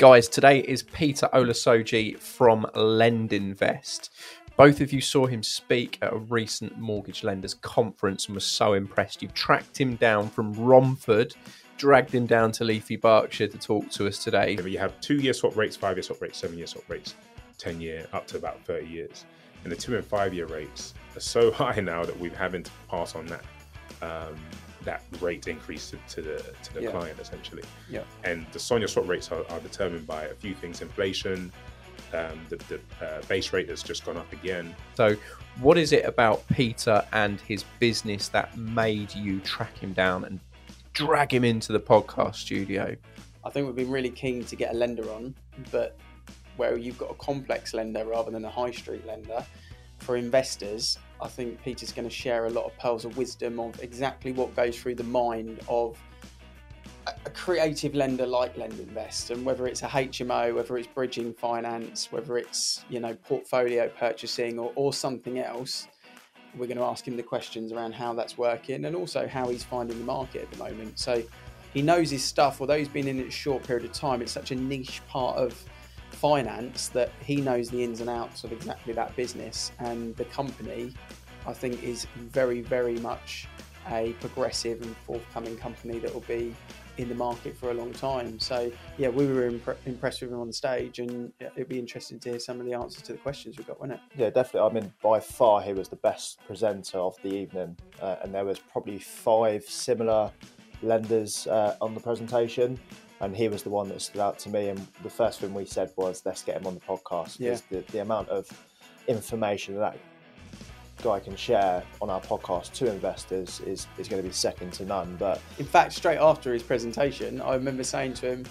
Guys, today is Peter Olasoji from LendInvest. Both of you saw him speak at a recent mortgage lenders conference and were so impressed. You've tracked him down from Romford, dragged him down to Leafy Berkshire to talk to us today. You have two year swap rates, five year swap rates, seven year swap rates, 10 year, up to about 30 years. And the two and five year rates are so high now that we're having to pass on that. Um, that rate increase to, to the to the Yeah. client essentially. Yeah. And the SONIA swap rates are, are determined by a few things: inflation, um, the, the uh, base rate has just gone up again. So, what is it about Peter and his business that made you track him down and drag him into the podcast studio? I think we've been really keen to get a lender on, but where you've got a complex lender rather than a high street lender, for investors, I think Peter's going to share a lot of pearls of wisdom of exactly what goes through the mind of a creative lender like LendInvest, and whether it's a HMO, whether it's bridging finance, whether it's you know portfolio purchasing or, or something else. We're going to ask him the questions around how that's working and also how he's finding the market at the moment. So he knows his stuff, although he's been in it a short period of time. It's such a niche part of finance that he knows the ins and outs of exactly that business. And the company, I think, is very, very much a progressive and forthcoming company that will be in the market for a long time. So, yeah, we were impre- impressed with him on the stage, and it'd be interesting to hear some of the answers to the questions we got, wouldn't it? Yeah, definitely. I mean, by far, he was the best presenter of the evening, uh, and there was probably five similar lenders uh, on the presentation, and he was the one that stood out to me. And the first thing we said was, "Let's get him on the podcast." Yeah. because the, the amount of information that guy can share on our podcast to investors is is going to be second to none. But In fact, straight after his presentation, I remember saying to him,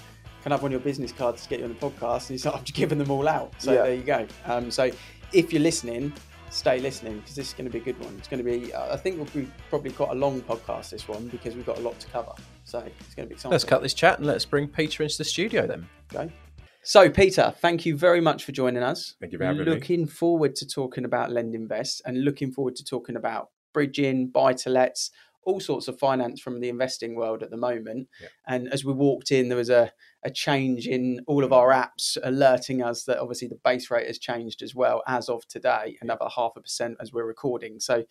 "Can I have one of your business cards to get you on the podcast?" And he's like, "I'm just giving them all out." So Yeah. there you go. Um, so if you're listening, stay listening because this is going to be a good one. It's going to be, uh, I think, we'll be probably quite a long podcast this one because we've got a lot to cover. So it's going to be exciting. Let's cut this chat and let's bring Peter into the studio then. Go. So, Peter, thank you very much for joining us. Thank you for having me. looking forward to talking about LendInvest and looking forward to talking about bridging, buy to lets, all sorts of finance from the investing world at the moment. Yeah. And as we walked in, there was a, a change in all of our apps alerting us that obviously the base rate has changed as well as of today, another half a percent as we're recording. So,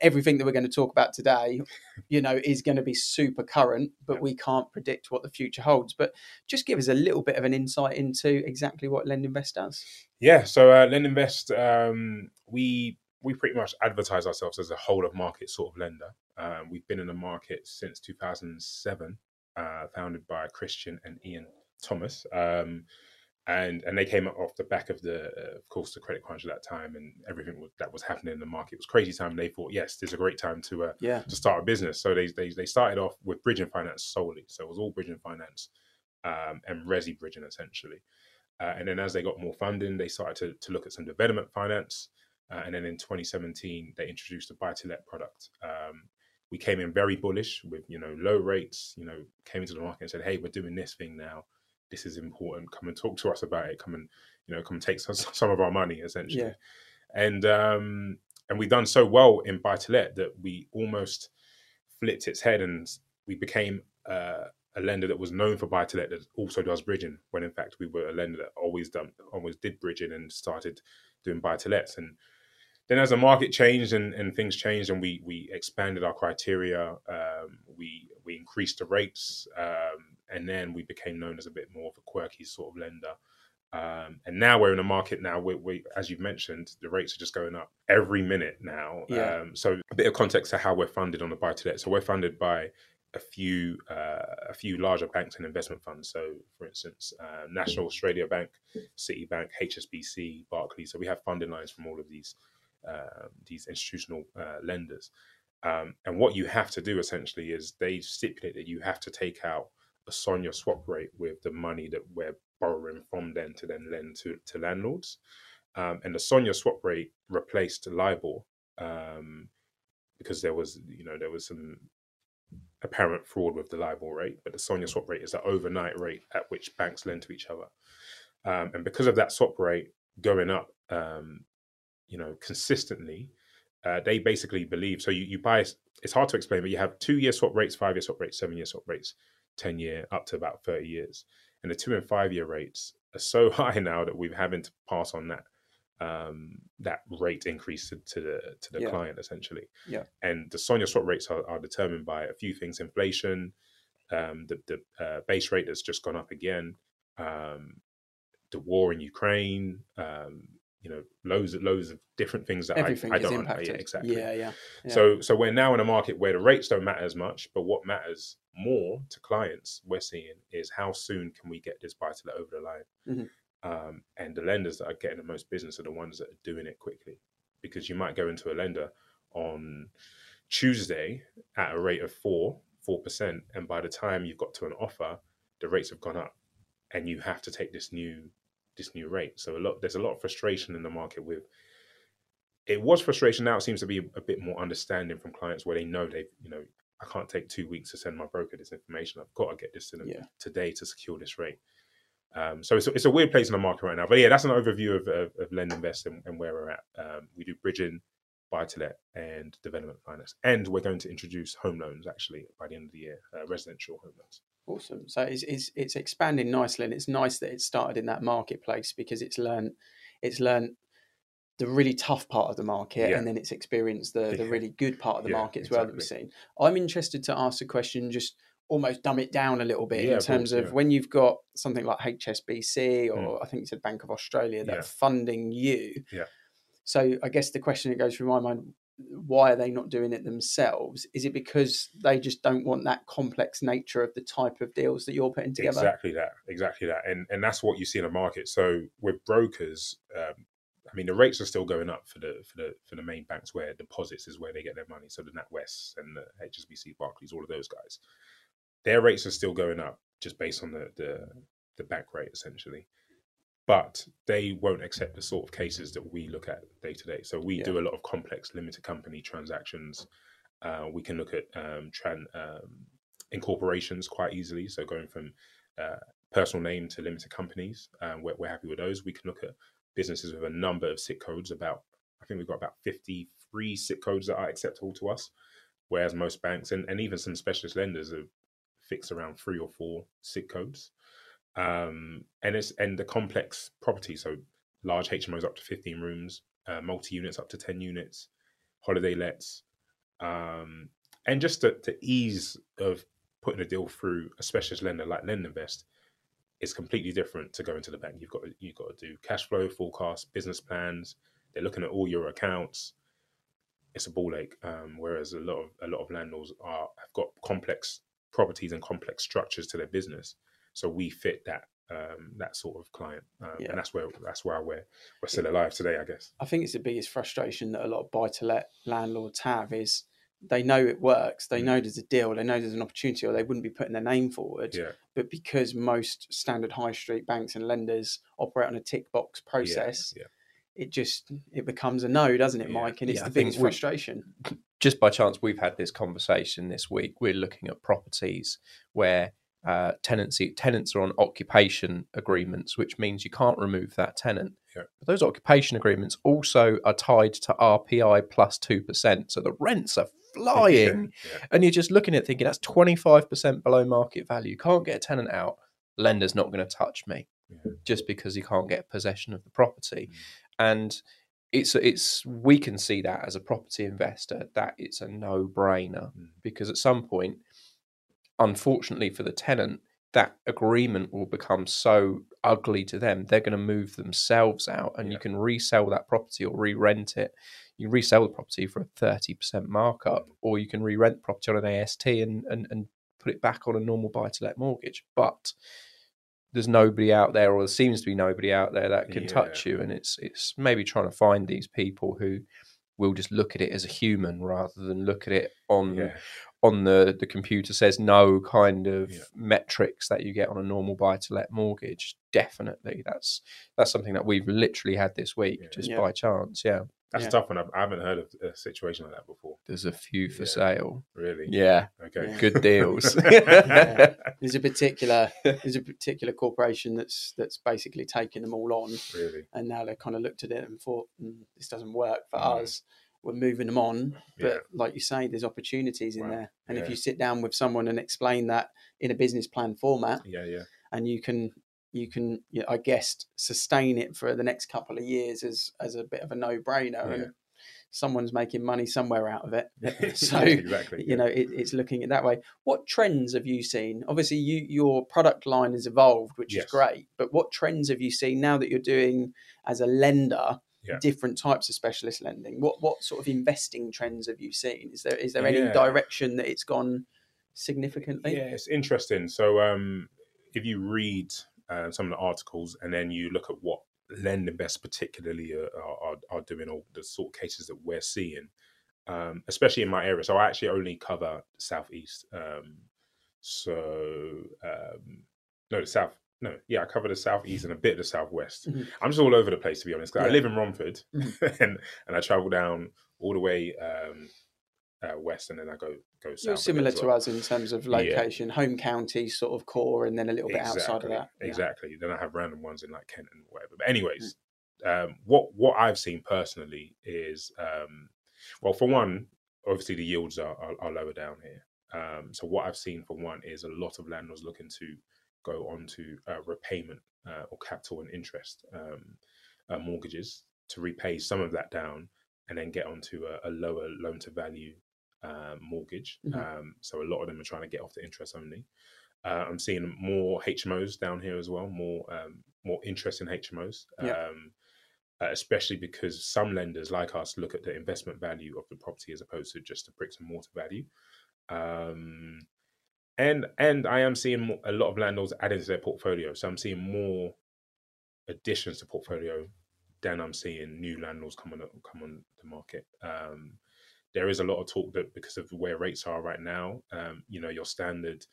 everything that we're going to talk about today, you know, is going to be super current, but we can't predict what the future holds. But just give us a little bit of an insight into exactly what LendInvest does. Yeah, so uh, LendInvest, um, we we pretty much advertise ourselves as a whole of market sort of lender. Um, we've been in the market since 2007, uh, founded by Christian and Ian Thomas, um, and and they came off the back of the, uh, of course, the credit crunch at that time, and everything that was happening in the market it was crazy time. And they thought, yes, this is a great time to uh, Yeah. to start a business. So they, they they started off with bridging finance solely. So it was all bridging finance um, and resi bridging essentially. Uh, and then as they got more funding, they started to, to look at some development finance. Uh, and then in 2017, they introduced a buy-to-let product. Um, we came in very bullish with you know low rates. You know, came into the market and said, "Hey, we're doing this thing now. This is important. Come and talk to us about it. Come and you know, come and take some, some of our money, essentially." Yeah. And um, and we've done so well in buy-to-let that we almost flipped its head and we became uh, a lender that was known for buy to let that also does bridging. When in fact we were a lender that always done always did bridging and started doing buy to lets. And then as the market changed and, and things changed and we we expanded our criteria, um, we we increased the rates, um, and then we became known as a bit more of a quirky sort of lender. Um, and now we're in a market now we, we as you've mentioned the rates are just going up every minute now Yeah. um, so a bit of context to how we're funded on the buy to let so we're funded by a few uh, a few larger banks and investment funds so for instance uh, national australia bank citibank hsbc barclays so we have funding lines from all of these uh, these institutional uh, lenders um, and what you have to do essentially is they stipulate that you have to take out a Sonia swap rate with the money that we're borrowing from them to then lend to, to landlords. Um, and the Sonia swap rate replaced LIBOR um, because there was, you know, there was some apparent fraud with the LIBOR rate, but the Sonia swap rate is the overnight rate at which banks lend to each other. Um, and because of that swap rate going up, um, you know, consistently, uh, they basically believe. So you, you buy, it's hard to explain, but you have two year swap rates, five year swap rates, seven year swap rates, 10 year, up to about 30 years. and the two and five year rates are so high now that we're having to pass on that um, that rate increase to, to the to the Yeah. client essentially. Yeah. And the Sonia swap rates are, are determined by a few things: inflation, um, the the uh, base rate that's just gone up again, um, the war in Ukraine. Um, you know, loads of loads of different things that Everything I, I don't impacted. Yeah, exactly. Yeah, yeah. Yeah. So so we're now in a market where the rates don't matter as much, but what matters more to clients we're seeing is how soon can we get this buy to let over the line. Mhm. Um, and the lenders that are getting the most business are the ones that are doing it quickly, because you might go into a lender on Tuesday at a rate of four four percent, and by the time you've got to an offer, the rates have gone up, and you have to take this new this new rate. So a lot there's a lot of frustration in the market with it was frustration. Now it seems to be a bit more understanding from clients where they know they, you know, I can't take two weeks to send my broker this information. I've got to get this to them Yeah. today to secure this rate. Um, so it's, a- it's a weird place in the market right now. But yeah, that's an overview of, of, of LendInvest and, and where we're at. Um, we do bridging, buy to let, and development finance. And we're going to introduce home loans actually by the end of the year, uh, residential home loans. Awesome. So it's, it's it's expanding nicely, and it's nice that it started in that marketplace because it's learned it's learned the really tough part of the market, Yeah. and then it's experienced the the really good part of the Yeah, market as well that we've seen. I'm interested to ask a question, just almost dumb it down a little bit Yeah, in terms of when you've got something like HSBC hmm. or I think you said Bank of Australia that funding you. Yeah. So I guess the question that goes through my mind why are they not doing it themselves? Is it because they just don't want that complex nature of the type of deals that you're putting together? Exactly that, exactly that, and and that's what you see in the market. So with brokers, um, I mean, the rates are still going up for the for the for the main banks where deposits is where they get their money. So the NatWest and the HSBC, Barclays, all of those guys, their rates are still going up just based on the the, the bank rate essentially. But they won't accept the sort of cases that we look at day to day. So we Yeah. do a lot of complex limited company transactions. Uh, we can look at um, tran, um, incorporations quite easily. So going from uh, personal name to limited companies, um, we're, we're happy with those. We can look at businesses with a number of SIC codes. About I think we've got about fifty-three SIC codes that are acceptable to us, whereas most banks and, and even some specialist lenders have fixed around three or four SIC codes. Um, and it's and the complex property, so large HMOs up to fifteen rooms, uh, multi units up to ten units, holiday lets, um, and just the, the ease of putting a deal through a specialist lender like LendInvest is completely different to going to the bank. You've got to, you've got to do cash flow forecast, business plans. They're looking at all your accounts. It's a ball ache. Um, whereas a lot of a lot of landlords are have got complex properties and complex structures to their business. So we fit that um, that sort of client, um, Yeah. and that's where that's why we're we're still alive today, I guess. I think it's the biggest frustration that a lot of buy to let landlords have is they know it works, they Mm. know there's a deal, they know there's an opportunity, or they wouldn't be putting their name forward. Yeah, But because most standard high street banks and lenders operate on a tick box process, Yeah, it just it becomes a no, doesn't it. Mike? And it's the I biggest frustration. just by chance, we've had this conversation this week. We're looking at properties where uh, tenancy tenants are on occupation agreements, which means you can't remove that tenant. Yeah. But those occupation agreements also are tied to RPI plus two percent, so the rents are flying, yeah, and you're just looking at thinking that's twenty five percent below market value. Can't get a tenant out. Lender's not going to touch me Yeah. just because he can't get possession of the property, Mm. and it's it's we can see that as a property investor that it's a no brainer Mm. because at some point, unfortunately for the tenant, that agreement will become so ugly to them they're going to move themselves out, and you can resell that property or re-rent it. You resell the property for a thirty percent markup, or you can re-rent the property on an AST and and and put it back on a normal buy-to-let mortgage, but there's nobody out there, or there seems to be nobody out there that can touch you. And it's it's maybe trying to find these people who will just look at it as a human rather than look at it on yeah. On the the computer says no kind of Yeah. metrics that you get on a normal buy to let mortgage. Definitely, that's that's something that we've literally had this week Yeah. just Yeah. by chance. Yeah, That's Yeah. a tough one. I've, I haven't heard of a situation like that before. there's a few for Yeah. sale. Really? Yeah, Okay. Yeah. good deals. Yeah. There's a particular there's a particular corporation that's that's basically taken them all on, Really? and now they kind of looked at it and thought mm, this doesn't work for Mm. us. We're moving them on, but Yeah. like you say, there's opportunities in Wow. there. And if you sit down with someone and explain that in a business plan format, Yeah, yeah. and you can you can, you know, I guess, sustain it for the next couple of years as as a bit of a no brainer, Yeah. and someone's making money somewhere out of it. so exactly. you know it, it's looking at that way what trends have you seen obviously you your product line has evolved which Yes. is great but what trends have you seen now that you're doing as a lender Yeah. different types of specialist lending what what sort of investing trends have you seen is there is there any Yeah. direction that it's gone significantly Yeah, it's interesting. So um, if you read uh, some of the articles and then you look at what LendInvest particularly are, are, are doing, or the sort of cases that we're seeing, um, especially in my area. So I actually only cover southeast. Um, so um, no, the south. No, yeah, I cover the southeast and a bit of the southwest. Mhm. I'm just all over the place to be honest. 'cause I live in Romford, Mhm. and and I travel down all the way um, uh, west, and then I go go south. you're similar to well. us in terms of Yeah. location home county sort of core and then a little bit outside of that Yeah. Exactly. Then I have random ones in like Kent and whatever. But anyways, um, what what I've seen personally is, um, well, for one, obviously the yields are, are, are lower down here. Um, so what I've seen for one is a lot of landlords looking to go on to uh, repayment uh, or capital and interest um, uh, mortgages to repay some of that down and then get onto a, a lower loan to value um, mortgage. Mhm. Um, so a lot of them are trying to get off the interest only. Uh, I'm seeing more HMOs down here as well, more um, more interest in HMOs, Yeah. um, uh, especially because some lenders like us look at the investment value of the property as opposed to just the bricks and mortar value. Um, and and I am seeing a lot of landlords adding to their portfolio, so I'm seeing more additions to portfolio than I'm seeing new landlords come on come on the market. Um, there is a lot of talk that because of where rates are right now, um, you know, your standard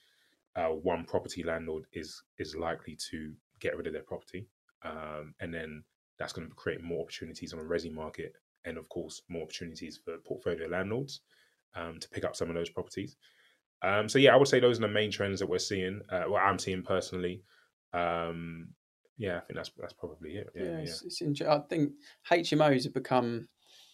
uh, one property landlord is is likely to get rid of their property, um, and then that's going to create more opportunities on the resi market, and of course more opportunities for portfolio landlords um, to pick up some of those properties. Um, so yeah, I would say those are the main trends that we're seeing. Uh, what I'm seeing personally. Um, yeah, I think that's that's probably it. yeah, Yeah, yeah. It's, it's inter- I think HMOs have become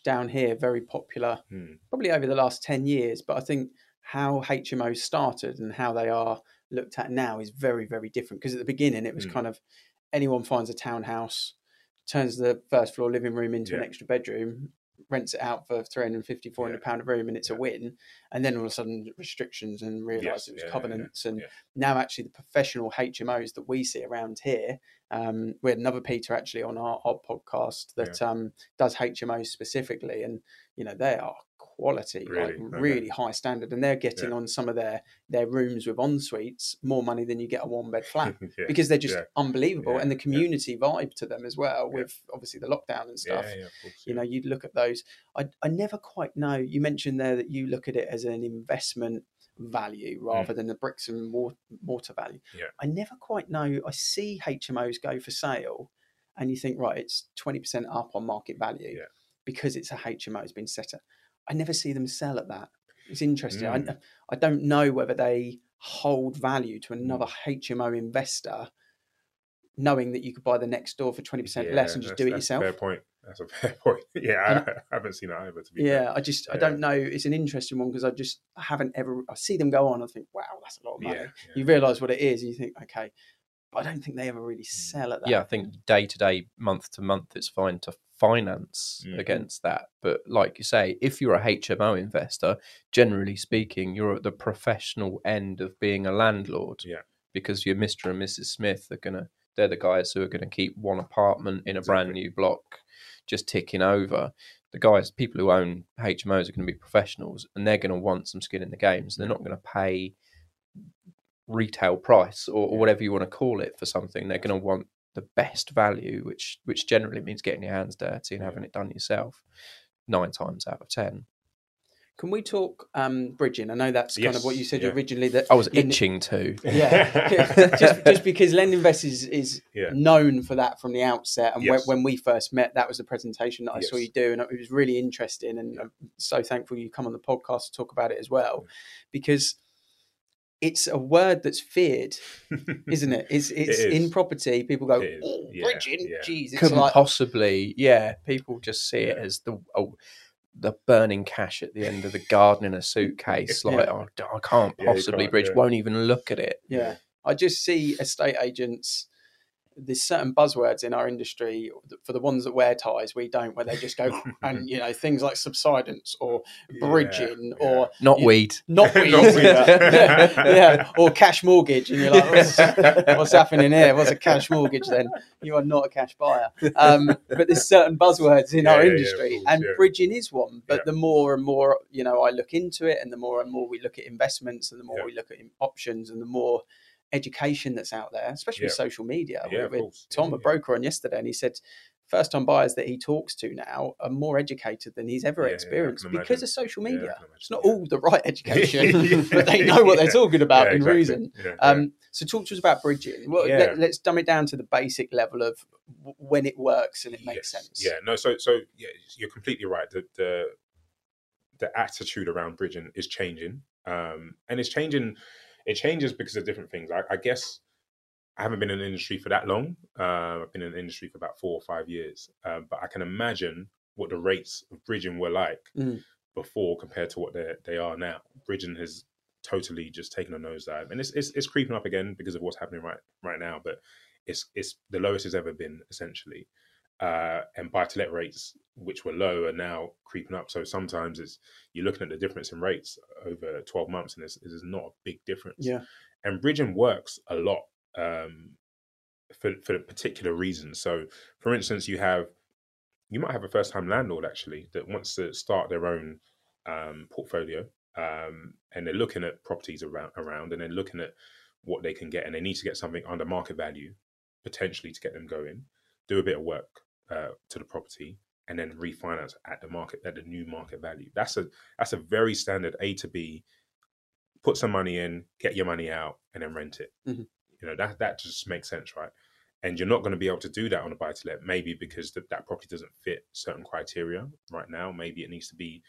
down here very popular Hmm. probably over the last 10 years but I think how HMOs started and how they are looked at now is very very different because at the beginning it was Mm. kind of anyone finds a townhouse turns the first floor living room into an extra bedroom rents it out for 350 400 pound a room and it's a win. And then all of a sudden restrictions and realized Yes, it was yeah, yeah, yeah, covenants. And yeah. now actually the professional HMOs that we see around here um, we had another Peter actually on our, our podcast that um, does HMOs specifically, and you know they are quality, Really? like Okay. really high standard, and they're getting Yeah. on some of their their rooms with en suites more money than you get a one bed flat Yeah, because they're just yeah. unbelievable, and the community vibe to them as well with obviously the lockdown and stuff. Yeah, yeah, of course, You know, you'd look at those. I I never quite know. You mentioned there that you look at it as an investment value rather than the bricks and mortar value. Mm. Yeah. I never quite know. I see HMOs go for sale, and you think, right, it's twenty percent up on market value Yeah. because it's a HMO. It's been set up. I never see them sell at that. It's interesting. Mm. I I don't know whether they hold value to mm. another HMO investor, knowing that you could buy the next door for twenty percent less and just do it yourself. Fair point. That's a fair point. Yeah, And- I, haven't seen it either. To be Yeah, fair. I just I don't know. It's an interesting one because I just I haven't ever I see them go on. I think, wow, that's a lot of money. yeah, You realise what it is, and you think, okay, but I don't think they ever really mm. sell at that. Yeah, I think day to day, month to month, it's fine to finance Mhm. against that. But like you say, if you're a HMO investor, generally speaking, you're at the professional end of being a landlord. Yeah. Because your Mr. and Mrs. Smith are gonna they're the guys who are gonna keep one apartment in a brand new block just ticking over. The guys, people who own HMOs are going to be professionals and they're going to want some skin in the game. So they're not going to pay retail price or, or whatever you want to call it for something. They're going to want the best value, which which generally means getting your hands dirty and having it done yourself. Nine times out of ten. Can we talk um, bridging? I know that's kind of what you said yeah. originally. That I was Lend- itching to. Yeah, just, just because Lendinvest is is Yeah. known for that from the outset, and Yes. when, when we first met, that was the presentation that I saw you do, and it was really interesting. And Yeah. I'm so thankful you come on the podcast to talk about it as well, because it's a word that's feared, isn't it? It's it's is. in property. People go, It is, oh, yeah, bridging, yeah. jeez, it's Couldn't like possibly, yeah. People just see it Yeah. as the oh, the burning cash at the end of the garden in a suitcase. Like, oh, d- I can't Yeah, possibly can't, bridge. yeah. Won't even look at it. Yeah. I just see estate agents there's certain buzzwords in our industry for the ones that wear ties. We don't, where they just go and you know things like subsidence or bridging yeah. or Not you- weed. not weed. Not weed. yeah, yeah, or cash mortgage, and you're like, what's, what's happening here? What's a cash mortgage? Then you are not a cash buyer. Um, but there's certain buzzwords in Yeah, our yeah, yeah, industry, course, and yeah. bridging is one. But Yeah. the more and more you know, I look into it, and the more and more we look at investments, and the more Yeah. we look at options, and the more education that's out there, especially with Yeah. social media. Yeah, We- of. Tom, Yeah, a yeah. broker, on yesterday, and he said first time buyers that he talks to now are more educated than he's ever Yeah, yeah, experienced can because of social media. can it's not yeah. all the right education, Yeah. but they know what they're talking about Yeah, in exactly. reason. Yeah, yeah. Um, so talk to us about bridging. Well, Yeah. let, us dumb it down to the basic level of w- when it works and it makes Yes. sense. Yeah, no, so so yeah, you're completely right. The the the attitude around bridging is changing, um, and it's changing. It changes because of different things. I, I guess I haven't been in the industry for that long. Uh, I've been in the industry for about four or five years, um, but I can imagine what the rates of bridging were like Mm. before compared to what they they are now. Bridging has totally just taken a nosedive, and it's, it's it's creeping up again because of what's happening right right now. But it's it's the lowest it's ever been essentially, uh, and buy to let rates which were low are now creeping up. So sometimes it's you're looking at the difference in rates over 12 months, and it's, it's not a big difference. Yeah. and bridging works a lot um, for for particular reasons. So, for instance, you have you might have a first time landlord actually that wants to start their own um, portfolio, um, and they're looking at properties around around, and they're looking at what they can get, and they need to get something under market value potentially to get them going. Do a bit of work uh, to the property, and then refinance at the market at the new market value. That's a that's a very standard A to B. Put some money in, get your money out, and then rent it. Mhm. You know that that just makes sense, right? And you're not going to be able to do that on a buy to let, maybe because that that property doesn't fit certain criteria right now. Maybe it needs to be,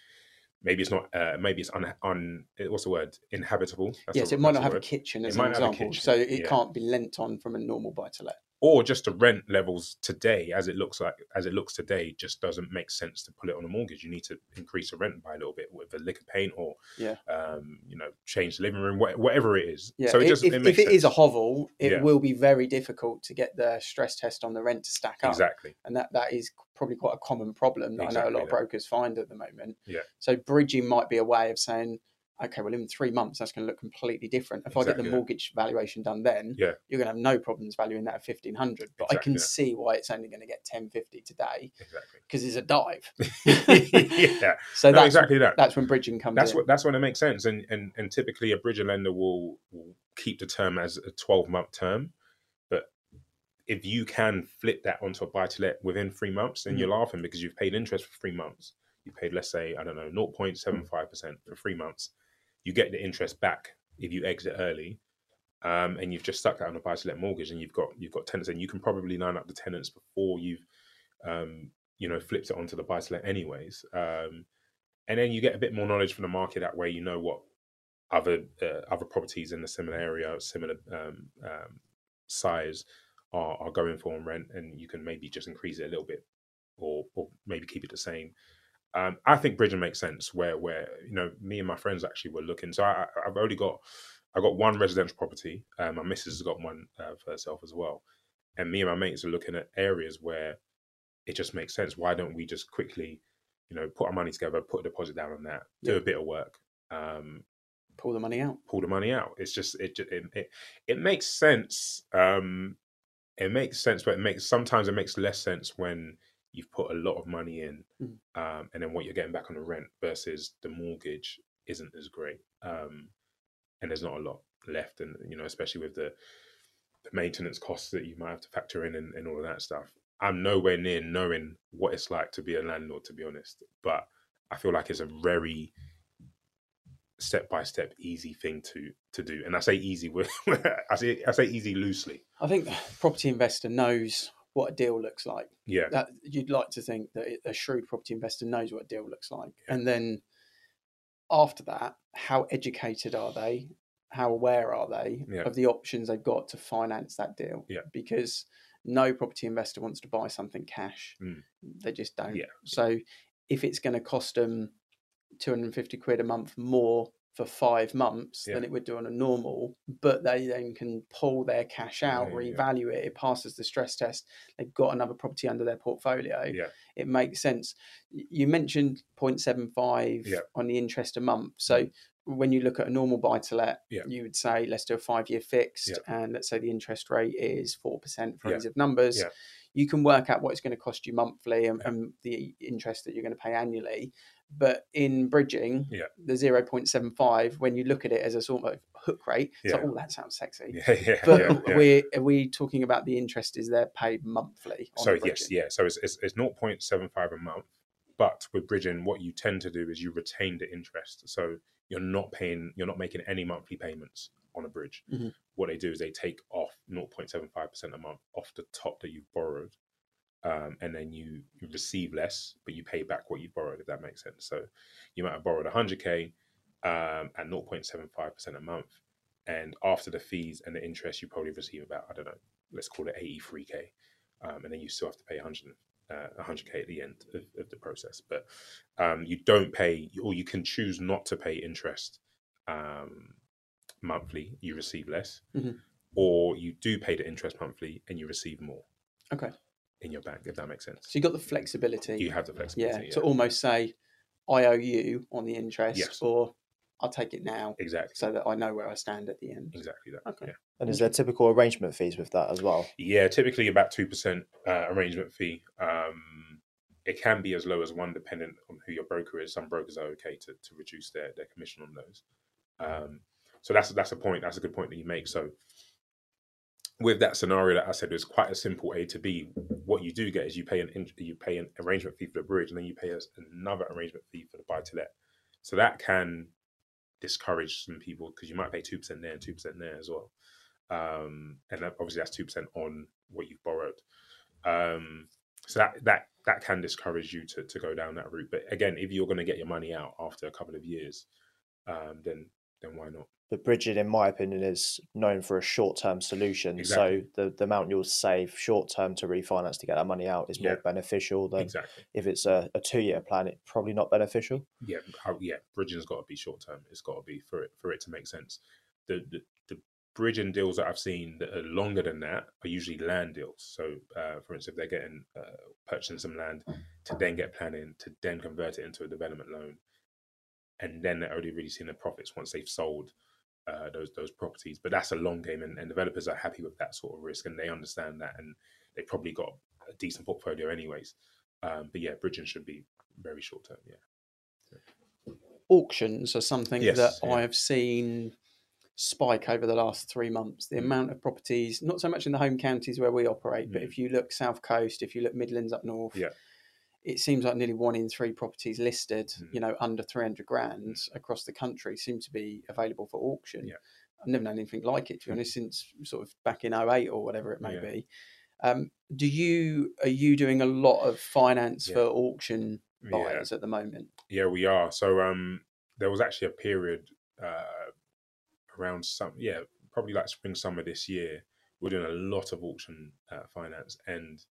maybe it's not, uh, maybe it's un, un what's the word, inhabitable. That's yes, the- it might not the have a kitchen as might an not have a example, kitchen, so it yeah. can't be lent on from a normal buy to let. Or just the rent levels today as it looks like as it looks today just doesn't make sense to put it on a mortgage you need to increase the rent by a little bit with a lick of paint or Yeah. um you know change the living room wha- whatever it is Yeah, so it if, it if it is a hovel, it Yeah. will be very difficult to get the stress test on the rent to stack up. exactly and that that is probably quite a common problem that I know a Exactly lot of brokers find at the moment. Yeah. So bridging might be a way of saying, okay, well, in three months that's going to look completely different. If I get the mortgage valuation done then, Yeah. you're going to have no problems valuing that at fifteen hundred. But I can see why it's only going to get ten fifty today exactly because it's a dive. yeah So no, that's exactly that that's when bridging comes that's in. what that's when it makes sense and and and typically a bridge lender will, will keep the term as a 12 month term but if you can flip that onto a buy to let within three months then Mhm. you're laughing because you've paid interest for three months you paid let's say i don't know 0.75% for three months you get the interest back if you exit early um, and you've just stuck that on a buy to let mortgage and you've got you've got tenants and you can probably line up the tenants before you've um, you know flipped it onto the buy to let anyways um, and then you get a bit more knowledge from the market that way. You know what other uh, other properties in the similar area similar um, um, size are, are going for on rent and you can maybe just increase it a little bit or or maybe keep it the same um, I think bridging makes sense where where you know me and my friends actually were looking so I, I've only got I got one residential property um, my missus has got one uh, for herself as well and me and my mates are looking at areas where it just makes sense why don't we just quickly you know put our money together put a deposit down on that do Yeah. a bit of work um, Pull the money out. pull the money out. It's just it it it, it makes sense. Um, it makes sense, but it makes sometimes it makes less sense when you've put a lot of money in, Mm. um, and then what you're getting back on the rent versus the mortgage isn't as great, um, and there's not a lot left, and you know especially with the the maintenance costs that you might have to factor in and, and all of that stuff. I'm nowhere near knowing what it's like to be a landlord, to be honest, but I feel like it's a very step by step easy thing to to do and i say easy with i say i say easy loosely I think the property investor knows what a deal looks like. yeah that you'd like to think that a shrewd property investor knows what a deal looks like Yeah. and then after that how educated are they how aware are they Yeah. of the options they've got to finance that deal Yeah. because no property investor wants to buy something cash Mm. they just don't Yeah. so if it's going to cost them 250 quid a month more for five months Yeah. than it would do on a normal, but they then can pull their cash out, Yeah, yeah, yeah. revalue it, it passes the stress test, they've got another property under their portfolio. Yeah. It makes sense. You mentioned 0.75 Yeah. on the interest a month. So when you look at a normal buy to let, you would say let's do a five year fixed, and let's say the interest rate is 4% for ease of numbers. You can work out what it's going to cost you monthly and, and the interest that you're going to pay annually. But in bridging, Yeah. the 0.75, when you look at it as a sort of hook rate, it's like, oh, that sounds sexy. Yeah, yeah, But yeah, yeah. we're are we talking about the interest is there paid monthly? on So yes, yeah. So it's, it's it's 0.75 a month, but with bridging, what you tend to do is you retain the interest. So you're not paying, you're not making any monthly payments on a bridge. Mhm. What they do is they take off 0.75 percent a month off the top that you've borrowed, um, and then you, you receive less, but you pay back what you borrowed. If that makes sense. So you might have borrowed 100k um, at 0.75 percent a month, and after the fees and the interest, you probably receive about I don't know, let's call it 83k um, and then you still have to pay 100, uh, 100k at the end of, of the process. But um, you don't pay, or you can choose not to pay interest um, monthly. You receive less, Mhm. or you do pay the interest monthly and you receive more Okay. In your bank. If that makes sense, So you got the flexibility. you have the yeah, flexibility. to almost say, I owe you on the interest, Yes. or I'll take it now exactly, so that I know where I stand at the end. exactly that. Okay. Yeah. And is there typical arrangement fees with that as well? Yeah, typically about two percent uh, arrangement fee. Um, it can be as low as one, depending on who your broker is. Some brokers are okay to, to reduce their, their commission on those. Um, so that's that's a point. That's a good point that you make. So with that scenario that I said, it's quite a simple A to B. What you do get is you pay an you pay an arrangement fee for the bridge, and then you pay another arrangement fee for the buy to let. So that can discourage some people because you might pay two percent there and two percent there as well um, and that, obviously that's two percent on what you've borrowed. Um, so that that that can discourage you to to go down that route. But again, if you're going to get your money out after a couple of years, um, then then why not? But bridging, in my opinion, is known for a short-term solution. Exactly. So the, the amount you'll save short-term to refinance to get that money out is more beneficial than Exactly. if it's a, a two-year plan. It's probably not beneficial. Yeah, how, yeah. Bridging's got to be short term. It's got to be for it for it to make sense. The, the the bridging deals that I've seen that are longer than that are usually land deals. So, uh, for instance, if they're getting uh, purchasing some land to then get planning to then convert it into a development loan, and then they're only really seeing the profits once they've sold uh, those those properties. But that's a long game, and, and developers are happy with that sort of risk, and they understand that, and they probably got a decent portfolio anyways. Um, but yeah, bridging should be very short term. Yeah. Auctions are something Yes, that yeah. I have seen spike over the last three months. The Mm. amount of properties, not so much in the home counties where we operate, but Mm. if you look south coast, if you look Midlands up north, Yeah. It seems like nearly one in three properties listed, Mm. you know, under 300 grand across the country seem to be available for auction. Yeah. I've never known anything like it, to be Mm. honest, since sort of back in 08 or whatever it may Yeah. be. Um, do you are you doing a lot of finance Yeah. for auction buyers at the moment? Yeah, we are. So um, there was actually a period uh, around some, yeah, probably like spring summer this year. We're doing a lot of auction uh, finance, and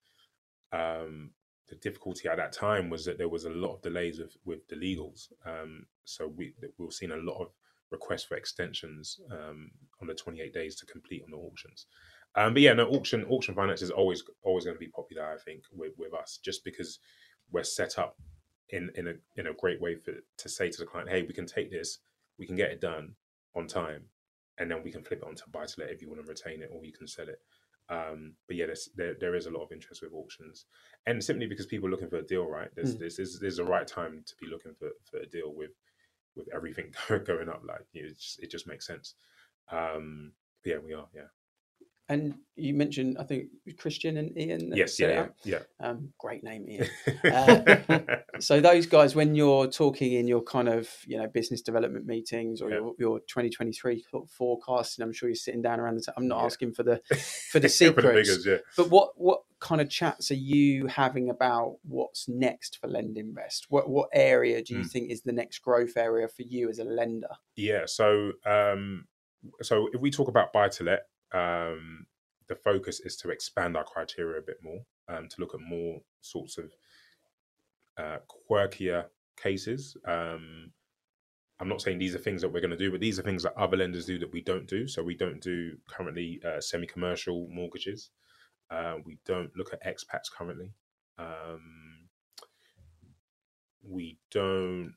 um, the difficulty at that time was that there was a lot of delays with with the legals. Um, so we we've seen a lot of requests for extensions um, on the 28 days to complete on the auctions. Um, but yeah, no auction auction finance is always always going to be popular. I think with with us, just because we're set up in in a in a great way for to say to the client, hey, we can take this, we can get it done on time, and then we can flip it onto buy to let if you want to retain it or you can sell it. Um, but yeah, there's, there there is a lot of interest with auctions, and simply because people are looking for a deal, right? There's Mm. this is there's a right time to be looking for for a deal with with everything going up. Like you know, it just, it just makes sense. Um, but yeah, we are. Yeah. And you mentioned, I think Christian and Ian. Yes. set Yeah. Yeah. Um, great name, Ian. Yeah. So those guys, when you're talking in your kind of you know business development meetings or Yeah. your, your 2023 sort of forecasting, I'm sure you're sitting down around the. i I'm not Yeah. asking for the for the For secrets, figures, yeah. but what what kind of chats are you having about what's next for LendInvest? What what area do you Mm. think is the next growth area for you as a lender? Yeah. So, um, so if we talk about buy to let, um, the focus is to expand our criteria a bit more, um, to look at more sorts of uh, quirkier cases. Um, I'm not saying these are things that we're going to do, but these are things that other lenders do that we don't do. So we don't do currently uh, semi-commercial mortgages. Uh, we don't look at expats currently. Um, we don't,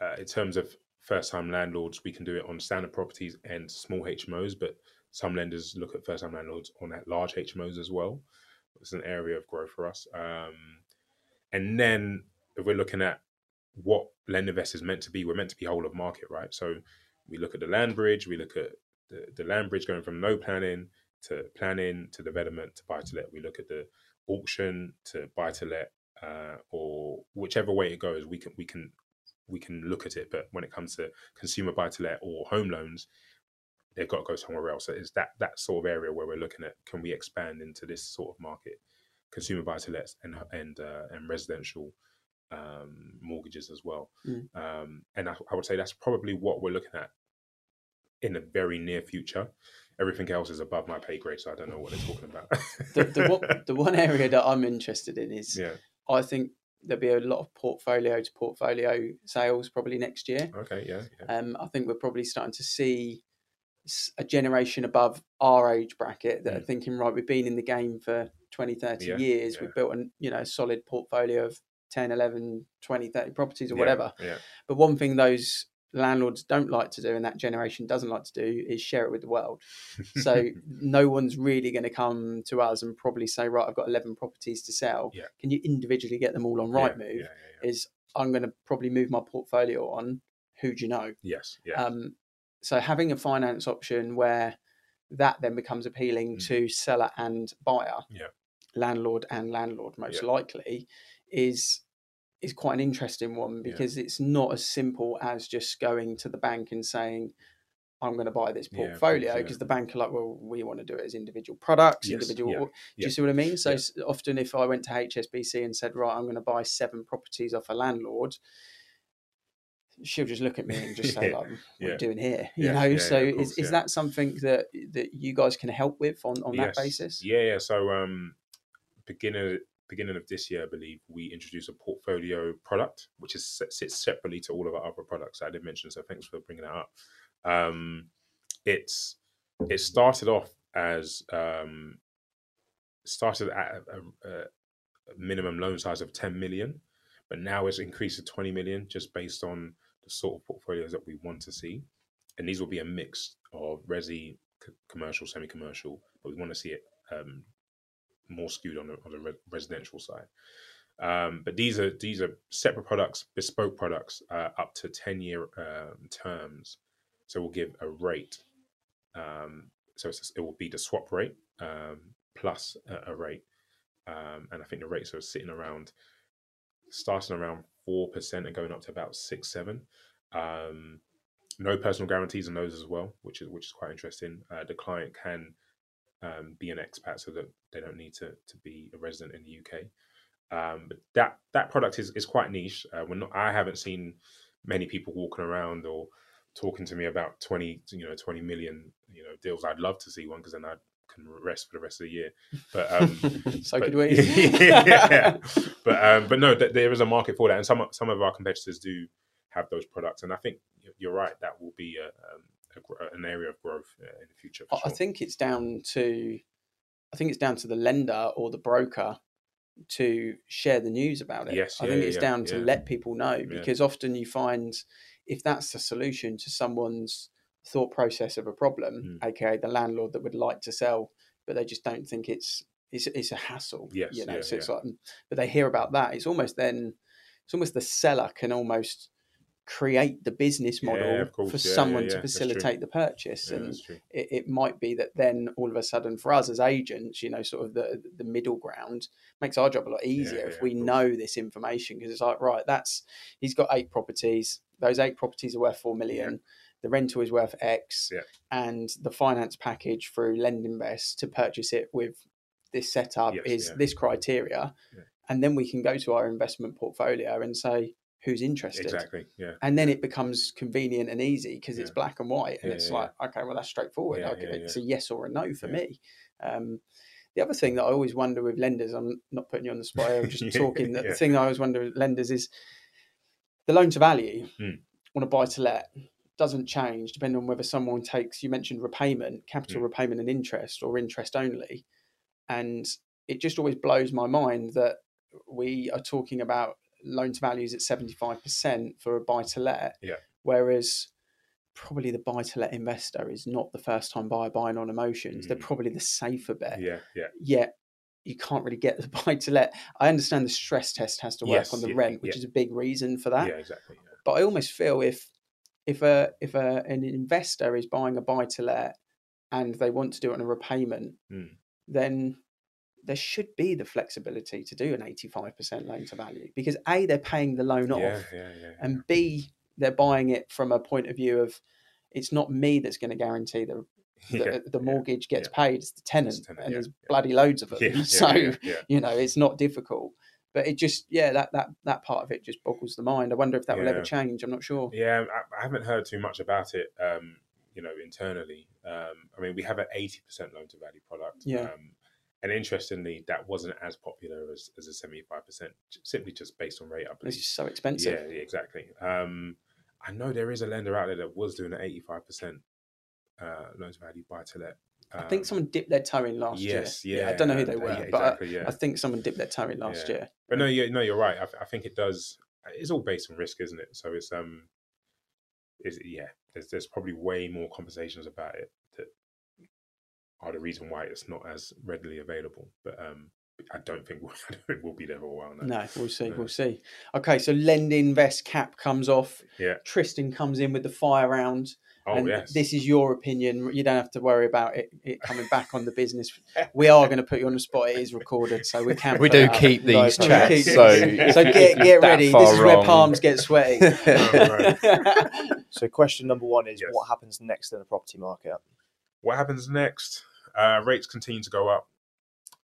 uh, in terms of first-time landlords, we can do it on standard properties and small HMOs, but some lenders look at first-time landlords on that large HMOs as well. It's an area of growth for us. Um, and then if we're looking at what LendInvest is meant to be, we're meant to be whole of market, right? So we look at the land bridge, we look at the, the land bridge going from no planning to planning to development to buy to let. We look at the auction to buy to let, uh, or whichever way it goes, we can we can we can look at it. But when it comes to consumer buy to let or home loans, they've got to go somewhere else. So it's that that sort of area where we're looking at can we expand into this sort of market, consumer buy to lets and and uh, and residential um, mortgages as well. Mm. Um, and I, I would say that's probably what we're looking at in the very near future. Everything else is above my pay grade, so I don't know what they're talking about. the, the, one, the one area that I'm interested in is yeah. I think there'll be a lot of portfolio to portfolio sales probably next year. Okay. Yeah. yeah. Um, I think we're probably starting to see a generation above our age bracket that are Mm. thinking, right, we've been in the game for 20, 30 Yeah, years. yeah. We've built a you know, solid portfolio of 10, 11, 20, 30 properties or Yeah, whatever. But one thing those landlords don't like to do and that generation doesn't like to do is share it with the world. So no one's really going to come to us and probably say, right, I've got 11 properties to sell. Can you individually get them all on Rightmove? Is I'm going to probably move my portfolio on. Who do you know? Yes. Yeah. Um, so having a finance option where that then becomes appealing Mm. to seller and buyer, Yeah. landlord and landlord most Yeah. likely, is is quite an interesting one Yeah. because it's not as simple as just going to the bank and saying, I'm going to buy this Yeah, portfolio yeah. because the bank are like, well, we want to do it as individual products, Yes, individual. yeah, Do yeah, you see what I mean? So yeah. often, if I went to HSBC and said, right, I'm going to buy seven properties off a landlord, she'll just look at me and just say, Yeah, like, "What are yeah. you doing here?" You Yeah, know. so of is, course, is that something that that you guys can help with on on that Yes. basis? Yeah, yeah. So um beginning beginning of this year, I believe we introduced a portfolio product, which is sits separately to all of our other products. I did mention, so thanks for bringing that up. Um, it's it started off as um, started at a, a, a minimum loan size of 10 million, but now it's increased to 20 million just based on the sort of portfolios that we want to see. And these will be a mix of resi, c- commercial, semi-commercial, but we want to see it um, more skewed on the, on the re- residential side. Um, but these are these are separate products, bespoke products, uh, up to ten year um, terms. So we'll give a rate. Um, so it will be the swap rate um, plus a, a rate, um, and I think the rates are sitting around, starting around four percent and going up to about six seven. Um, no personal guarantees on those as well, which is which is quite interesting. Uh, the client can um, be an expat, so that they don't need to to be a resident in the UK. Um, but that that product is, is quite niche. Uh, we're not. I haven't seen many people walking around or talking to me about twenty, you know, twenty million, you know, deals. I'd love to see one because then I can rest for the rest of the year. But um, so but, could we. yeah. But um, but no, th- there is a market for that, and some some of our competitors do have those products, and I think you're right. That will be a, um, a, gr- an area of growth uh, in the future. I sure. think it's down to, I think it's down to the lender or the broker to share the news about it. Yes, I yeah, think it's yeah, down to yeah. let people know because often you find if that's the solution to someone's thought process of a problem, Mm. aka the landlord that would like to sell, but they just don't think it's it's, it's a hassle. Yes, you know. yeah, so it's yeah. like, but they hear about that. It's almost then, it's almost the seller can almost create the business model of course. for Yeah, yeah, someone yeah, to facilitate the purchase Yeah, and it, it might be that then all of a sudden for us as agents you know sort of the the middle ground makes our job a lot easier yeah, if we know this information because it's like right that's he's got eight properties those eight properties are worth four million the rental is worth x Yeah. and the finance package through lendinvest to purchase it with this setup Yes, is yeah. this criteria Yeah. and then we can go to our investment portfolio and say who's interested Exactly. Yeah. and then it becomes convenient and easy because it's black and white and it's like okay well that's straightforward okay, it's a yes or a no for me um, the other thing that i always wonder with lenders i'm not putting you on the spot i'm just talking the thing that i always wonder with lenders is the loan to value Mm. on a buy to let doesn't change depending on whether someone takes, you mentioned repayment, capital Mm. repayment and interest or interest only. And it just always blows my mind that we are talking about loan to values at 75% for a buy to let. Yeah. Whereas probably the buy to let investor is not the first time buyer buying on emotions. They're Mm. probably the safer bet. Yeah, yeah, Yet you can't really get the buy to let. I understand the stress test has to work Yes, on the yeah, rent, which yeah. is a big reason for that. yeah, exactly. Yeah. But I almost feel if if a if a, an investor is buying a buy to let and they want to do it on a repayment, Mm. then there should be the flexibility to do an 85% loan to value because a they're paying the loan yeah, off yeah, yeah, and b they're buying it from a point of view of it's not me that's going to guarantee the the, the mortgage gets paid it's the tenant, tenant, and there's bloody loads of them. so you know it's not difficult but it just yeah that that that part of it just boggles the mind i wonder if that will ever change i'm not sure Yeah, I, I haven't heard too much about it. Um, you know, internally. Um, I mean, we have an eighty percent loan to value product. Yeah. Um, and interestingly, that wasn't as popular as, as a seventy-five percent, simply just based on rate. I it's believe. just so expensive Yeah, yeah, exactly. Um, I know there is a lender out there that was doing an eighty-five percent uh, loan to value buy to let. I think Um, someone dipped their toe in last Yes, year. yeah. I don't know who they were, yeah, but I- yeah. I, think someone dipped their toe in last Yeah. year. But no, you no, you're right. I, I think it does. It's all based on risk, isn't it? So it's um, is yeah. There's there's probably way more conversations about it that are the reason why it's not as readily available. But um, I don't think we'll, I don't think we'll be there for a while now. No, we'll see. No. We'll see. Okay, so LendInvest cap comes off. Yeah. Tristan comes in with the fire round. Oh and yes. this is your opinion. You don't have to worry about it, it coming back on the business. We are going to put you on the spot. It is recorded, so we can. We do keep these we chats, keep- so So get get ready. far This is where palms get sweaty. So, question number one is Yes. what happens next in the property market? what happens next? Uh, rates continue to go up.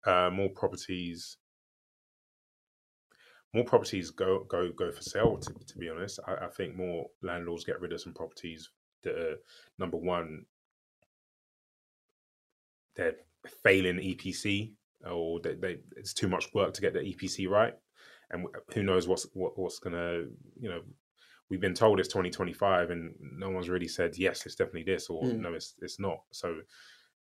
Uh, more properties, more properties go go go for sale. To, to be honest, I, I think more landlords get rid of some properties that are number one, they're failing EPC, or they, they it's too much work to get the EPC right, and who knows what's what, what's gonna you know. We've been told it's 2025, and no one's really said yes, it's definitely this, or Mm. no, it's it's not. So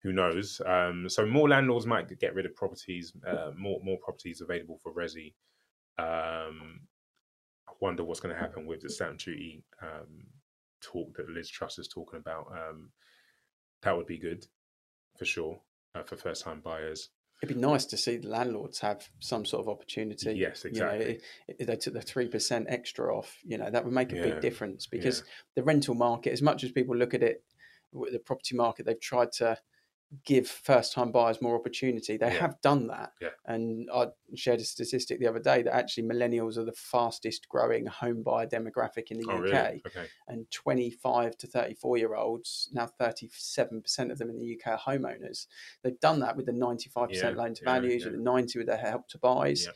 who knows? Um, so more landlords might get rid of properties, uh, more more properties available for resi. Um, I wonder what's going to happen with the stamp duty um, talk that Liz Truss is talking about. Um, that would be good for sure uh, for first time buyers. It'd be nice to see the landlords have some sort of opportunity. Yes, You know, exactly. they took the three percent extra off, you know, that would make a Yeah, big difference because the rental market, as much as people look at it, the property market, they've tried to give first time buyers more opportunity. They Yeah. have done that. Yeah. And I shared a statistic the other day that actually millennials are the fastest growing home buyer demographic in the Oh, UK. really? Okay. And 25 to 34 year olds, now 37% of them in the UK are homeowners. They've done that with the 95% Yeah, loan to values, with the 90 with their help to buys.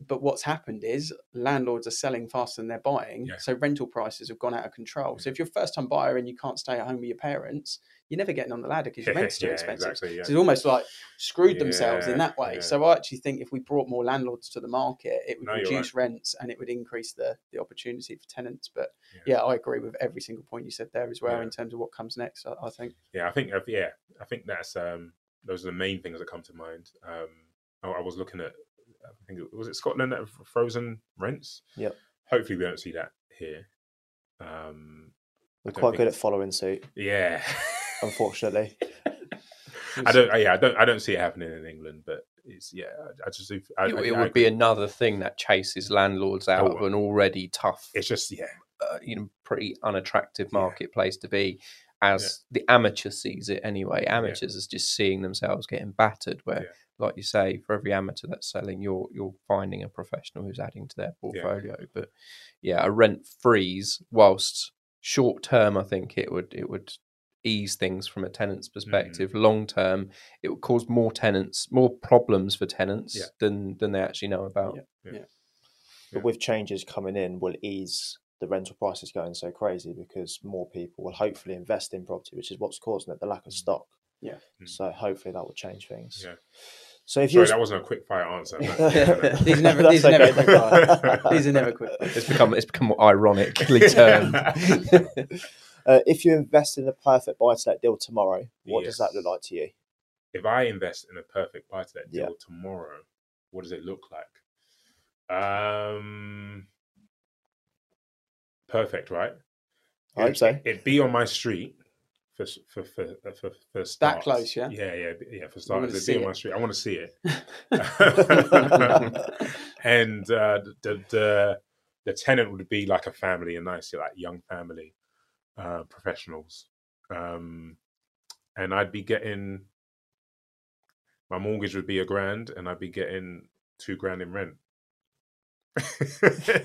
Yeah. But what's happened is landlords are selling faster than they're buying. Yeah. So rental prices have gone out of control. So if you're a first time buyer and you can't stay at home with your parents, you're never getting on the ladder because your rent's too yeah, expensive. exactly. Yeah. So it's almost like screwed themselves in that way. yeah. So I actually think if we brought more landlords to the market, it would No, you're right. reduce rents and it would increase the, the opportunity for tenants. But yeah. I agree with every single point you said there as well Yeah. in terms of what comes next. I, I think. yeah, I think uh, yeah, I think that's um, those are the main things that come to mind. Um, I, I was looking at, I think it, was it Scotland that have frozen rents. Yep. Hopefully, we don't see that here. Um, We're quite good at following suit, yeah, unfortunately. I don't. Yeah, I don't. I don't see it happening in England, but it's yeah. I, I just. I, it, I- it I would be another thing that chases landlords out Oh, of an already tough, It's just yeah, uh, you know, pretty unattractive Yeah. marketplace to be. As the amateur sees it anyway, amateurs is just seeing themselves getting battered. Where, Yeah. like you say, for every amateur that's selling, you're you're finding a professional who's adding to their Yeah. portfolio. But yeah, a rent freeze, whilst short term, I think it would it would ease things from a tenant's perspective. Mm. Long term, it would cause more tenants, more problems for tenants Yeah. than than they actually know about. Yeah. Yeah. But with changes coming in, will ease the rental prices going so crazy because more people will hopefully invest in property, which is what's causing it, the lack of stock. Yeah. Mm. So hopefully that will change things. Yeah. So if Sorry, you that wasn't a quick fire answer. these are never, these are never quick. These are never quick. It's become it's become ironically turned. uh, if you invest in a perfect buy to let deal tomorrow, what does that look like to you? if I invest in a perfect buy to let deal Yeah. tomorrow, what does it look like? Um, perfect, right? I hope so. It'd be on my street for for for uh, for, for starts. close, yeah? yeah, yeah, yeah. For starters, it'd be on my street. I want to see it. and uh, the the the tenant would be like a family, a nice like young family, uh, professionals, um, and I'd be getting my mortgage would be a grand, and I'd be getting two grand in rent.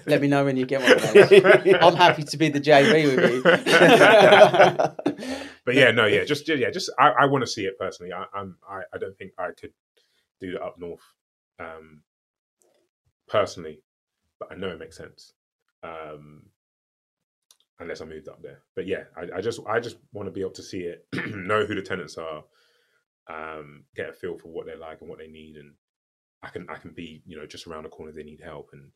Let me know when you get one. I'm happy to be the JV with you. but yeah, no, yeah, just yeah, just I, I want to see it personally. I, I'm I, I don't think I could do that up north, um, personally, but I know it makes sense. Um, unless I moved up there, but yeah, I, I just I just want to be able to see it, know who the tenants are, um, get a feel for what they're like and what they need, and I can I can be you know just around the corner they need help, and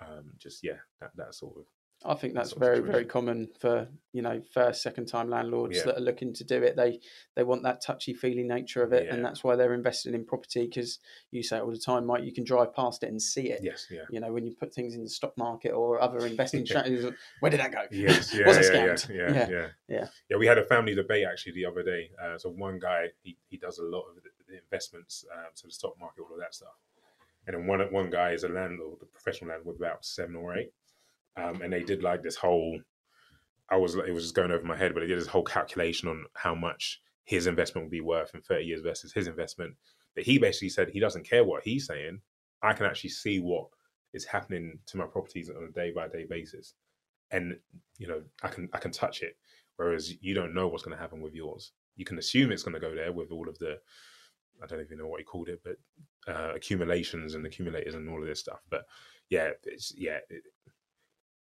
um, just yeah, that that sort of I think that's of very, situation. very common for you know first, second time landlords Yeah. that are looking to do it. They they want that touchy feely nature of it, and that's why they're investing in property. Because you say it all the time, Mike, you can drive past it and see it. yes, yeah. You know, when you put things in the stock market or other investing Yeah. strategies, where did that go? Yes, yeah, Was it yeah, yeah, scammed? yeah, yeah, Yeah, yeah, yeah. We had a family debate actually the other day. Uh, so one guy he, he does a lot of investments, um, so the stock market, all of that stuff. And then one one guy is a landlord, a professional landlord, about seven or eight. Um, and they did like this whole. I was it was just going over my head, but they did this whole calculation on how much his investment would be worth in thirty years versus his investment. But he basically said he doesn't care what he's saying. I can actually see what is happening to my properties on a day by day basis, and you know I can I can touch it. Whereas you don't know what's going to happen with yours. You can assume it's going to go there with all of the I don't even know what he called it, but uh, accumulations and accumulators and all of this stuff. But yeah, it's yeah. It,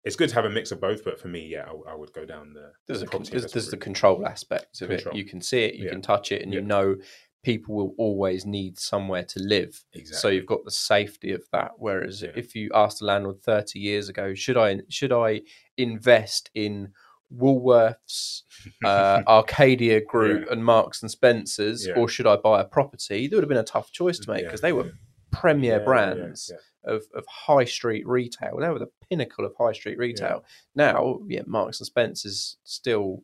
it's good to have a mix of both, but for me, yeah, I, I would go down the. There's, the a, there's, there's the control aspect of Control. it. You can see it, you Yeah. can touch it, and you know people will always need somewhere to live. So you've got the safety of that. Whereas Yeah. if you asked the landlord 30 years ago, should I should I invest in Woolworths, uh, Arcadia Group, Yeah. and Marks and Spencers, Yeah. or should I buy a property? There would have been a tough choice to make Yeah, because they were yeah. premier Yeah, yeah, brands yeah. of, of high street retail. They were the pinnacle of high street retail. Now, yeah, Marks and Spencers still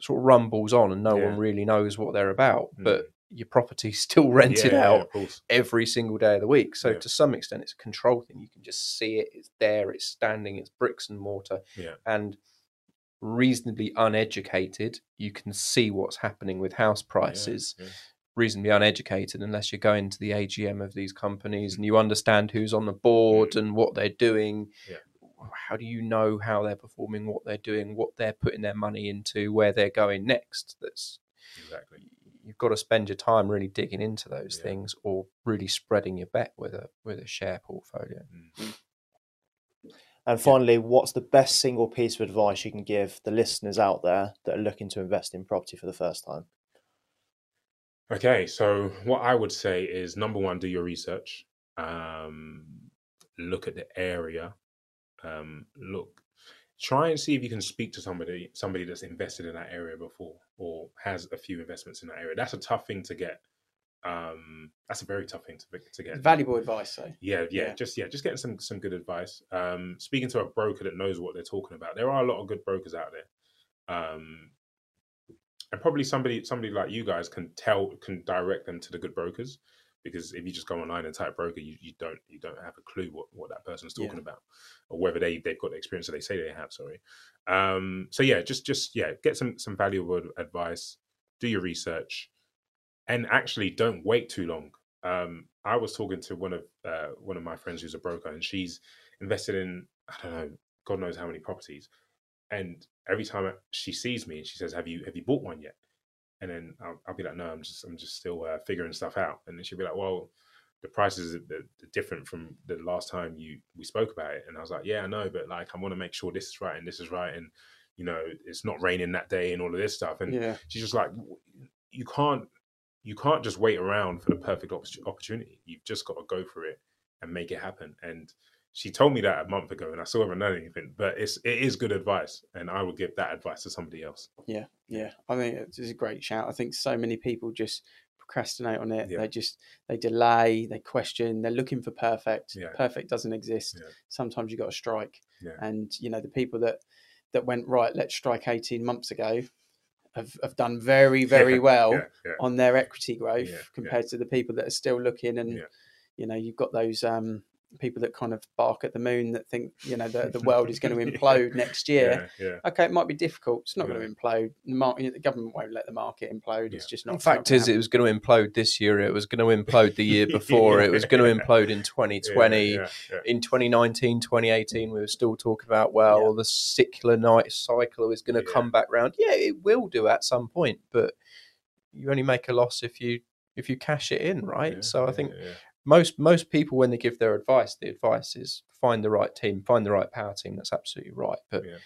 sort of rumbles on, and no Yeah. one really knows what they're about. Mm. But your property's still rented Yeah, yeah, out course. every single day of the week. So Yeah. to some extent, it's a control thing. You can just see it. It's there. It's standing. It's bricks and mortar. Yeah. And reasonably uneducated, you can see what's happening with house prices. yeah. Reasonably uneducated, unless you're going to the AGM of these companies and you understand who's on the board and what they're doing. Mm. Yeah. How do you know how they're performing, what they're doing, what they're putting their money into, where they're going next? That's Exactly. you've got to spend your time really digging into those Yeah. things or really spreading your bet with a with a share portfolio. Mm. And finally, what's the best single piece of advice you can give the listeners out there that are looking to invest in property for the first time? Okay, so what I would say is number one, do your research. Um, look at the area. Um, look, try and see if you can speak to somebody somebody that's invested in that area before or has a few investments in that area. That's a tough thing to get. Um, that's a very tough thing to to get. Valuable advice, so Yeah, yeah, Yeah. just yeah, just getting some some good advice. Um, speaking to a broker that knows what they're talking about. There are a lot of good brokers out there, um, and probably somebody somebody like you guys can tell can direct them to the good brokers. Because if you just go online and type broker, you, you don't you don't have a clue what, what that person's talking Yeah. about, or whether they they've got the experience that they say they have. Sorry. Um, so yeah, just just yeah, get some some valuable advice. Do your research, and actually don't wait too long um, I was talking to one of uh, one of my friends who's a broker, and she's invested in I don't know, God knows how many properties. And every time she sees me, and she says, "Have you have you bought one yet?" And then I'll, I'll be like, "No, I'm just I'm just still uh, figuring stuff out." And then she'll be like, "Well, the prices are, are different from the last time you we spoke about it." And I was like, "Yeah, I know, but like I want to make sure this is right and this is right, and you know, it's not raining that day and all of this stuff." And Yeah. she's just like, "You can't." You can't just wait around for the perfect opp- opportunity. You've just got to go for it and make it happen. And she told me that a month ago, and I still haven't done anything. But it's it is good advice, and I would give that advice to somebody else. Yeah, yeah. I think it's a great shout. I think so many people just procrastinate on it. Yeah. They just they delay, they question, they're looking for perfect. Yeah. Perfect doesn't exist. Yeah. Sometimes you got to strike. And you know the people that that went right, let's strike eighteen months ago, have have done very very Yeah, well Yeah, yeah. on their equity growth compared to the people that are still looking and you know you've got those um people that kind of bark at the moon that think you know the, the world is going to implode next year Yeah, yeah. okay it might be difficult it's not going to implode the, mar- the government won't let the market implode it's just not The it's not fact gonna is, it was going to implode this year. It was going to implode the year before. It was going to implode in 2020. Yeah, yeah, In 2019, 2018, we were still talking about, well, Yeah. the secular night cycle is going to Yeah. come back round. Yeah, it will do at some point, but you only make a loss if you if you cash it in, right? yeah, so I yeah, think yeah. Most most people when they give their advice, the advice is find the right team, find the right power team. That's absolutely right. But Yeah.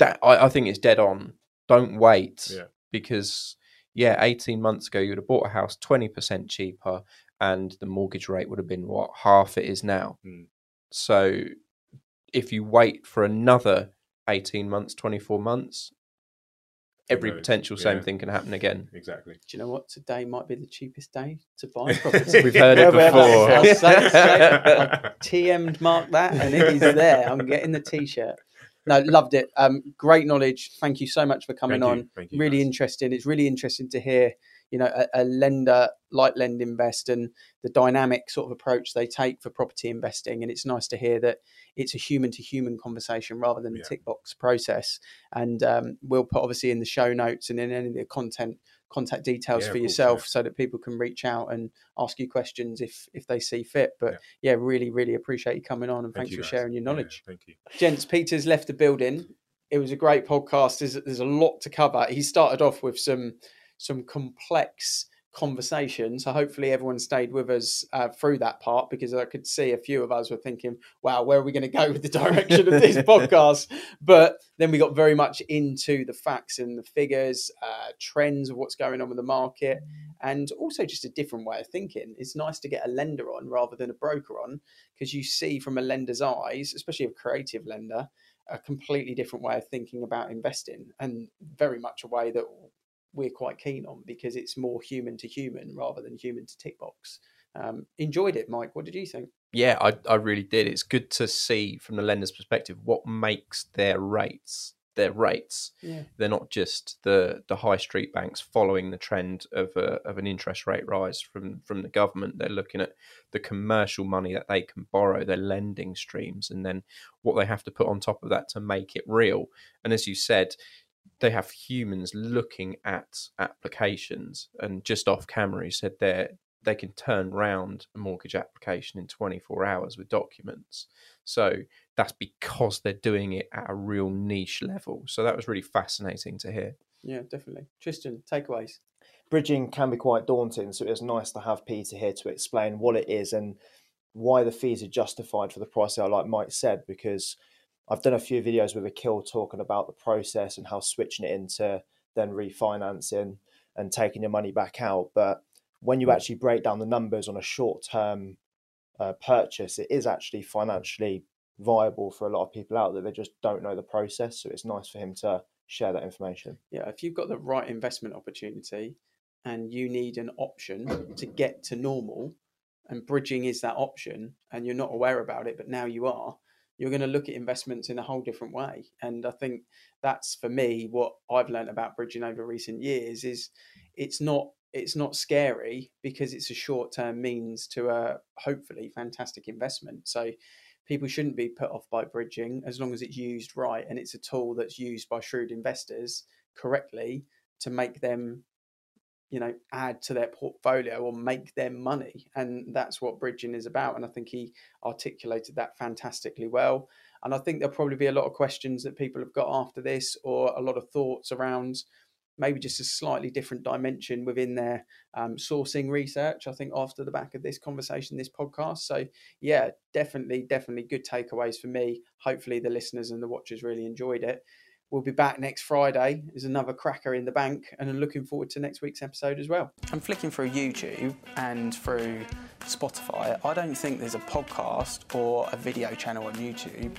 that I, I think it's dead on. Don't wait Yeah. because yeah, eighteen months ago you'd have bought a house twenty percent cheaper, and the mortgage rate would have been what half it is now. Mm. So if you wait for another eighteen months, twenty four months, Who every knows? potential same Yeah. thing can happen again. exactly. do you know what today might be the cheapest day to buy property We've heard it Where- where- before. I'll say- say- TM'd Mark that, and it is there. I'm getting the t-shirt. No, loved it. Um, great knowledge. Thank you so much for coming Thank you. on. Thank you, really guys. interesting. It's really interesting to hear, you know, a, a lender like LendInvest and the dynamic sort of approach they take for property investing. And it's nice to hear that it's a human to human conversation rather than a Yeah. tick box process. And um, we'll put obviously in the show notes and in any of the content contact details Yeah, for of course, yourself yeah. so that people can reach out and ask you questions if if they see fit. But yeah, really, really appreciate you coming on and Thank thanks for guys. sharing your Yeah, knowledge. thank you. Gents, Peter's left the building. It was a great podcast. There's, there's a lot to cover. He started off with some some complex conversation. So hopefully everyone stayed with us uh, through that part because I could see a few of us were thinking, "Wow, where are we going to go with the direction of this podcast?" But then we got very much into the facts and the figures, uh, trends of what's going on with the market, and also just a different way of thinking. It's nice to get a lender on rather than a broker on because you see from a lender's eyes, especially a creative lender, a completely different way of thinking about investing and very much a way that we're quite keen on because it's more human to human rather than human to tick box. Um, enjoyed it, Mike. What did you think? Yeah, I, I really did. It's good to see from the lender's perspective what makes their rates their rates. Yeah. They're not just the the high street banks following the trend of a, of an interest rate rise from from the government. They're looking at the commercial money that they can borrow, their lending streams, and then what they have to put on top of that to make it real. And as you said, they have humans looking at applications. And just off camera, he said they they can turn round a mortgage application in 24 hours with documents. So that's because they're doing it at a real niche level. So that was really fascinating to hear. Yeah, definitely. Tristan, takeaways. bridging can be quite daunting, so it was nice to have Peter here to explain what it is and why the fees are justified for the price they are, like Mike said, because I've done a few videos with Akil talking about the process and how switching it into then refinancing and taking your money back out. But when you actually break down the numbers on a short term uh, purchase, it is actually financially viable for a lot of people out there. They just don't know the process. So it's nice for him to share that information. Yeah, if you've got the right investment opportunity and you need an option to get to normal, and bridging is that option, and you're not aware about it, but now you are, you're going to look at investments in a whole different way. And I think that's for me what I've learned about bridging over recent years is it's not it's not scary because it's a short term means to a hopefully fantastic investment. So people shouldn't be put off by bridging as long as it's used right and it's a tool that's used by shrewd investors correctly to make them you know add to their portfolio or make their money and that's what bridging is about and i think he articulated that fantastically well. And i think there'll probably be a lot of questions that people have got after this or a lot of thoughts around maybe just a slightly different dimension within their um, sourcing research i think after the back of this conversation this podcast. So yeah definitely definitely good takeaways for me. Hopefully the listeners and the watchers really enjoyed it we'll be back next Friday. There's another cracker in the bank, and I'm looking forward to next week's episode as well. I'm flicking through YouTube and through Spotify. I don't think there's a podcast or a video channel on YouTube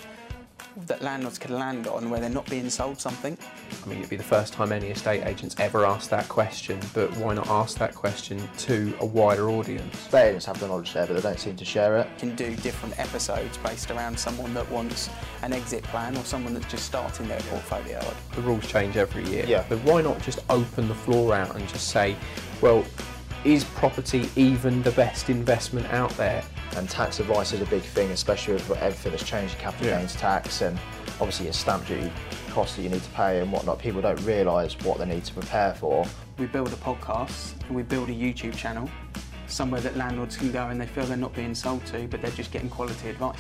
that landlords can land on where they're not being sold something. I mean, it'd be the first time any estate agents ever asked that question, but why not ask that question to a wider audience? Estate agents have the knowledge there, but they don't seem to share it. can do different episodes based around someone that wants an exit plan or someone that's just starting their portfolio. The rules change every year. Yeah. But why not just open the floor out and just say, well, is property even the best investment out there? And tax advice is a big thing, especially with everything that's changed, in capital Yeah. gains tax and obviously your stamp duty costs that you need to pay and whatnot. People don't realise what they need to prepare for. We build a podcast and we build a YouTube channel somewhere that landlords can go and they feel they're not being sold to, but they're just getting quality advice.